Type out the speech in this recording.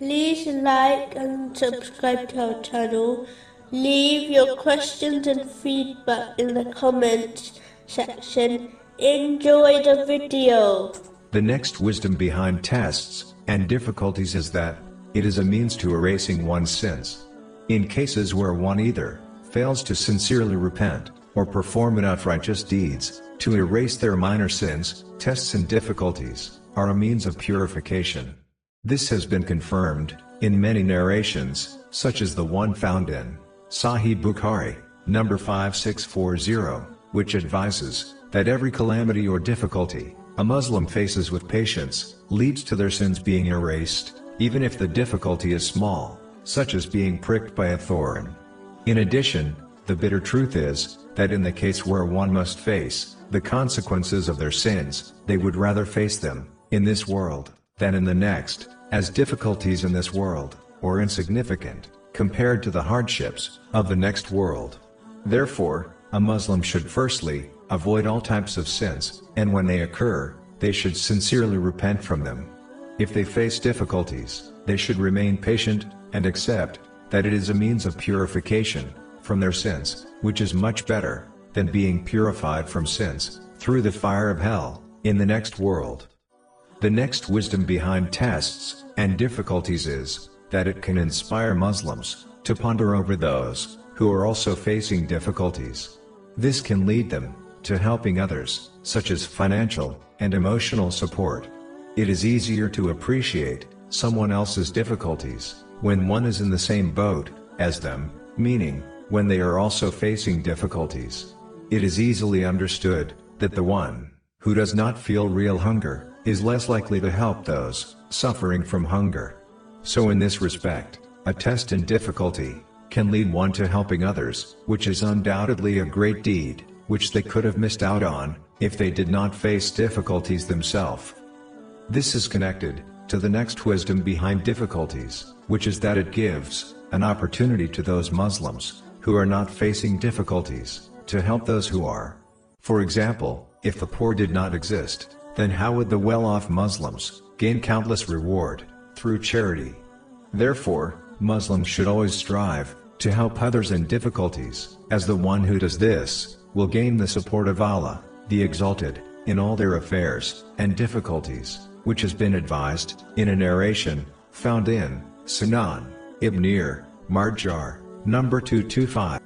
like and subscribe to our channel. Leave your questions and feedback in the comments section. Enjoy the video. The next wisdom behind tests and difficulties is that it is a means to erasing one's sins. In cases where one either fails to sincerely repent or perform enough righteous deeds to erase their minor sins, tests and difficulties are a means of purification. This has been confirmed in many narrations, such as the one found in Sahih Bukhari, number 5640, which advises that every calamity or difficulty a Muslim faces with patience leads to their sins being erased, even if the difficulty is small, such as being pricked by a thorn. In addition, the bitter truth is that in the case where one must face the consequences of their sins, they would rather face them in this world than in the next, as difficulties in this world are insignificant compared to the hardships of the next world. Therefore, a Muslim should firstly avoid all types of sins, and when they occur, they should sincerely repent from them. If they face difficulties, they should remain patient and accept that it is a means of purification from their sins, which is much better than being purified from sins through the fire of hell in the next world. The next wisdom behind tests and difficulties is that it can inspire Muslims to ponder over those who are also facing difficulties. This can lead them to helping others, such as financial and emotional support. It is easier to appreciate someone else's difficulties when one is in the same boat as them, meaning, when they are also facing difficulties. It is easily understood that the one who does not feel real hunger is less likely to help those suffering from hunger. So in this respect, a test in difficulty can lead one to helping others, which is undoubtedly a great deed which they could have missed out on, if they did not face difficulties themselves. This is connected to the next wisdom behind difficulties, which is that it gives an opportunity to those Muslims who are not facing difficulties to help those who are. For example, if the poor did not exist, then how would the well-off Muslims gain countless reward through charity? Therefore, Muslims should always strive to help others in difficulties, as the one who does this will gain the support of Allah, the Exalted, in all their affairs and difficulties, which has been advised in a narration found in Sunan Ibn Ir, Majah, number 225.